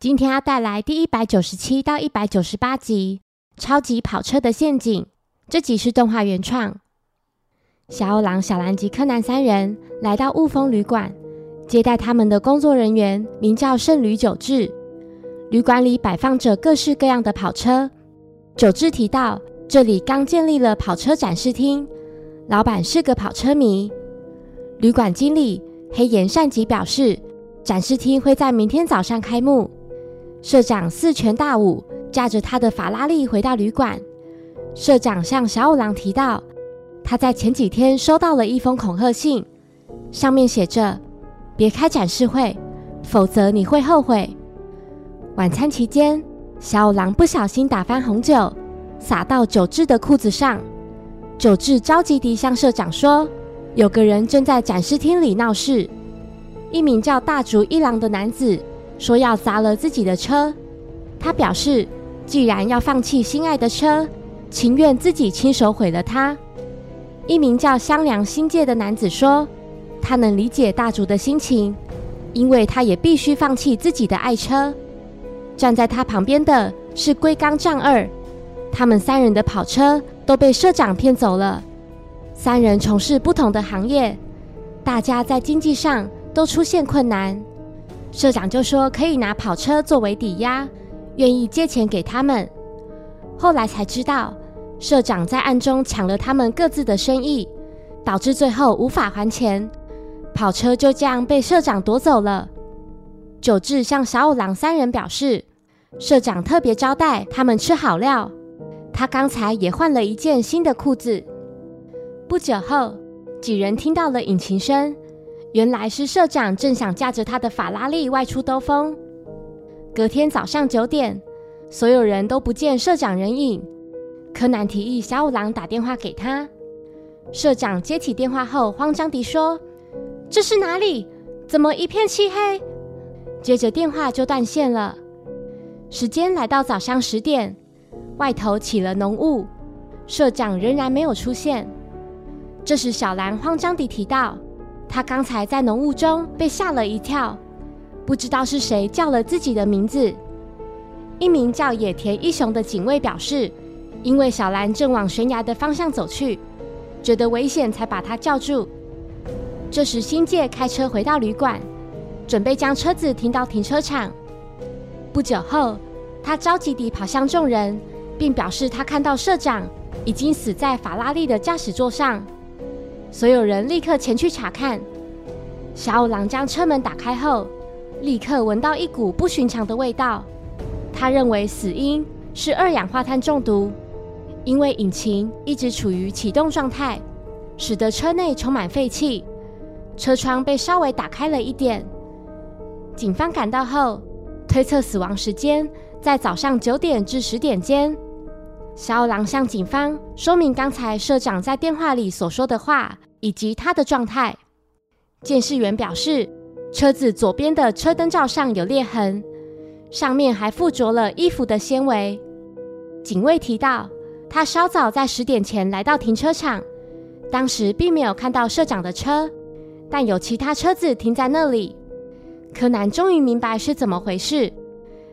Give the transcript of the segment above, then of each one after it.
今天要带来第一百九十七到一百九十八集《超级跑车的陷阱》。这集是动画原创。小欧郎、小兰及柯南三人来到雾峰旅馆，接待他们的工作人员名叫圣旅久志。旅馆里摆放着各式各样的跑车。久志提到，这里刚建立了跑车展示厅，老板是个跑车迷。旅馆经理黑岩善吉表示，展示厅会在明天早上开幕。社长四拳大舞，驾着他的法拉利回到旅馆。社长向小五郎提到，他在前几天收到了一封恐吓信，上面写着：“别开展示会，否则你会后悔。”晚餐期间，小五郎不小心打翻红酒，洒到久志的裤子上。久志着急地向社长说：“有个人正在展示厅里闹事。”一名叫大竹一郎的男子说要砸了自己的车。他表示，既然要放弃心爱的车，情愿自己亲手毁了它。一名叫香良新界的男子说，他能理解大竹的心情，因为他也必须放弃自己的爱车。站在他旁边的是龟冈丈二，他们三人的跑车都被社长骗走了。三人从事不同的行业，大家在经济上都出现困难。社长就说可以拿跑车作为抵押，愿意借钱给他们。后来才知道，社长在暗中抢了他们各自的生意，导致最后无法还钱，跑车就这样被社长夺走了。久志向小五郎三人表示，社长特别招待他们吃好料，他刚才也换了一件新的裤子。不久后，几人听到了引擎声，原来是社长正想驾着他的法拉利外出兜风。隔天早上九点。所有人都不见社长人影。柯南提议小五郎打电话给他。社长接起电话后，慌张地说：“这是哪里？怎么一片漆黑？”接着电话就断线了。时间来到早上十点，外头起了浓雾，社长仍然没有出现。这时，小兰慌张地提到，他刚才在浓雾中被吓了一跳，不知道是谁叫了自己的名字。一名叫野田一雄的警卫表示，因为小兰正往悬崖的方向走去，觉得危险才把他叫住。这时，新界开车回到旅馆，准备将车子停到停车场。不久后，他着急地跑向众人，并表示他看到社长已经死在法拉利的驾驶座上。所有人立刻前去查看。小五郎将车门打开后，立刻闻到一股不寻常的味道。他认为死因是二氧化碳中毒，因为引擎一直处于启动状态，使得车内充满废气，车窗被稍微打开了一点。警方赶到后，推测死亡时间在早上九点至十点间。小五郎向警方说明刚才社长在电话里所说的话以及他的状态。监视员表示，车子左边的车灯罩上有裂痕。上面还附着了衣服的纤维。警卫提到，他稍早在十点前来到停车场，当时并没有看到社长的车，但有其他车子停在那里。柯南终于明白是怎么回事，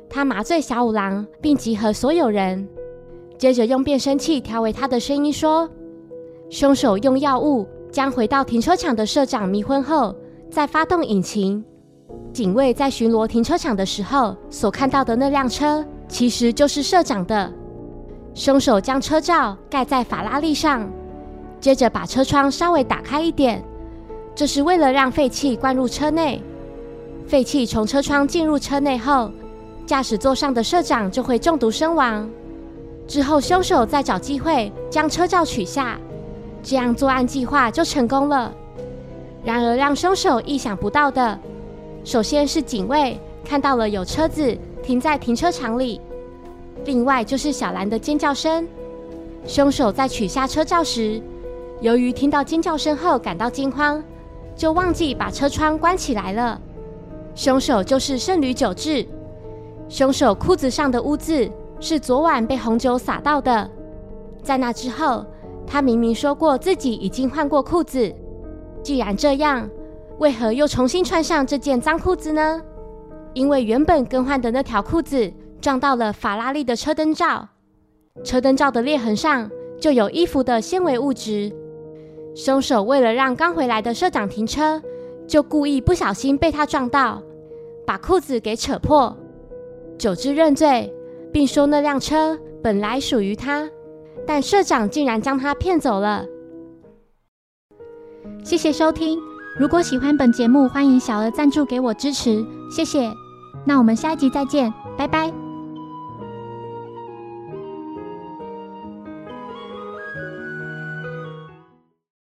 他麻醉小五郎，并集合所有人，接着用变声器调为他的声音说：“凶手用药物将回到停车场的社长迷昏后，再发动引擎。”警卫在巡逻停车场的时候所看到的那辆车，其实就是社长的。凶手将车罩盖在法拉利上，接着把车窗稍微打开一点，这是为了让废气灌入车内。废气从车窗进入车内后，驾驶座上的社长就会中毒身亡。之后，凶手再找机会将车罩取下，这样作案计划就成功了。然而，让凶手意想不到的。首先是警卫看到了有车子停在停车场里，另外就是小兰的尖叫声。凶手在取下车罩时，由于听到尖叫声后感到惊慌，就忘记把车窗关起来了。凶手就是圣女久志。凶手裤子上的污渍是昨晚被红酒洒到的。在那之后，他明明说过自己已经换过裤子。既然这样。为何又重新穿上这件脏裤子呢？因为原本更换的那条裤子撞到了法拉利的车灯罩，车灯罩的裂痕上就有衣服的纤维物质。凶手为了让刚回来的社长停车，就故意不小心被他撞到，把裤子给扯破。久之认罪，并说那辆车本来属于他，但社长竟然将他骗走了。谢谢收听，如果喜欢本节目，欢迎小额赞助给我支持，谢谢。那我们下一集再见，拜拜。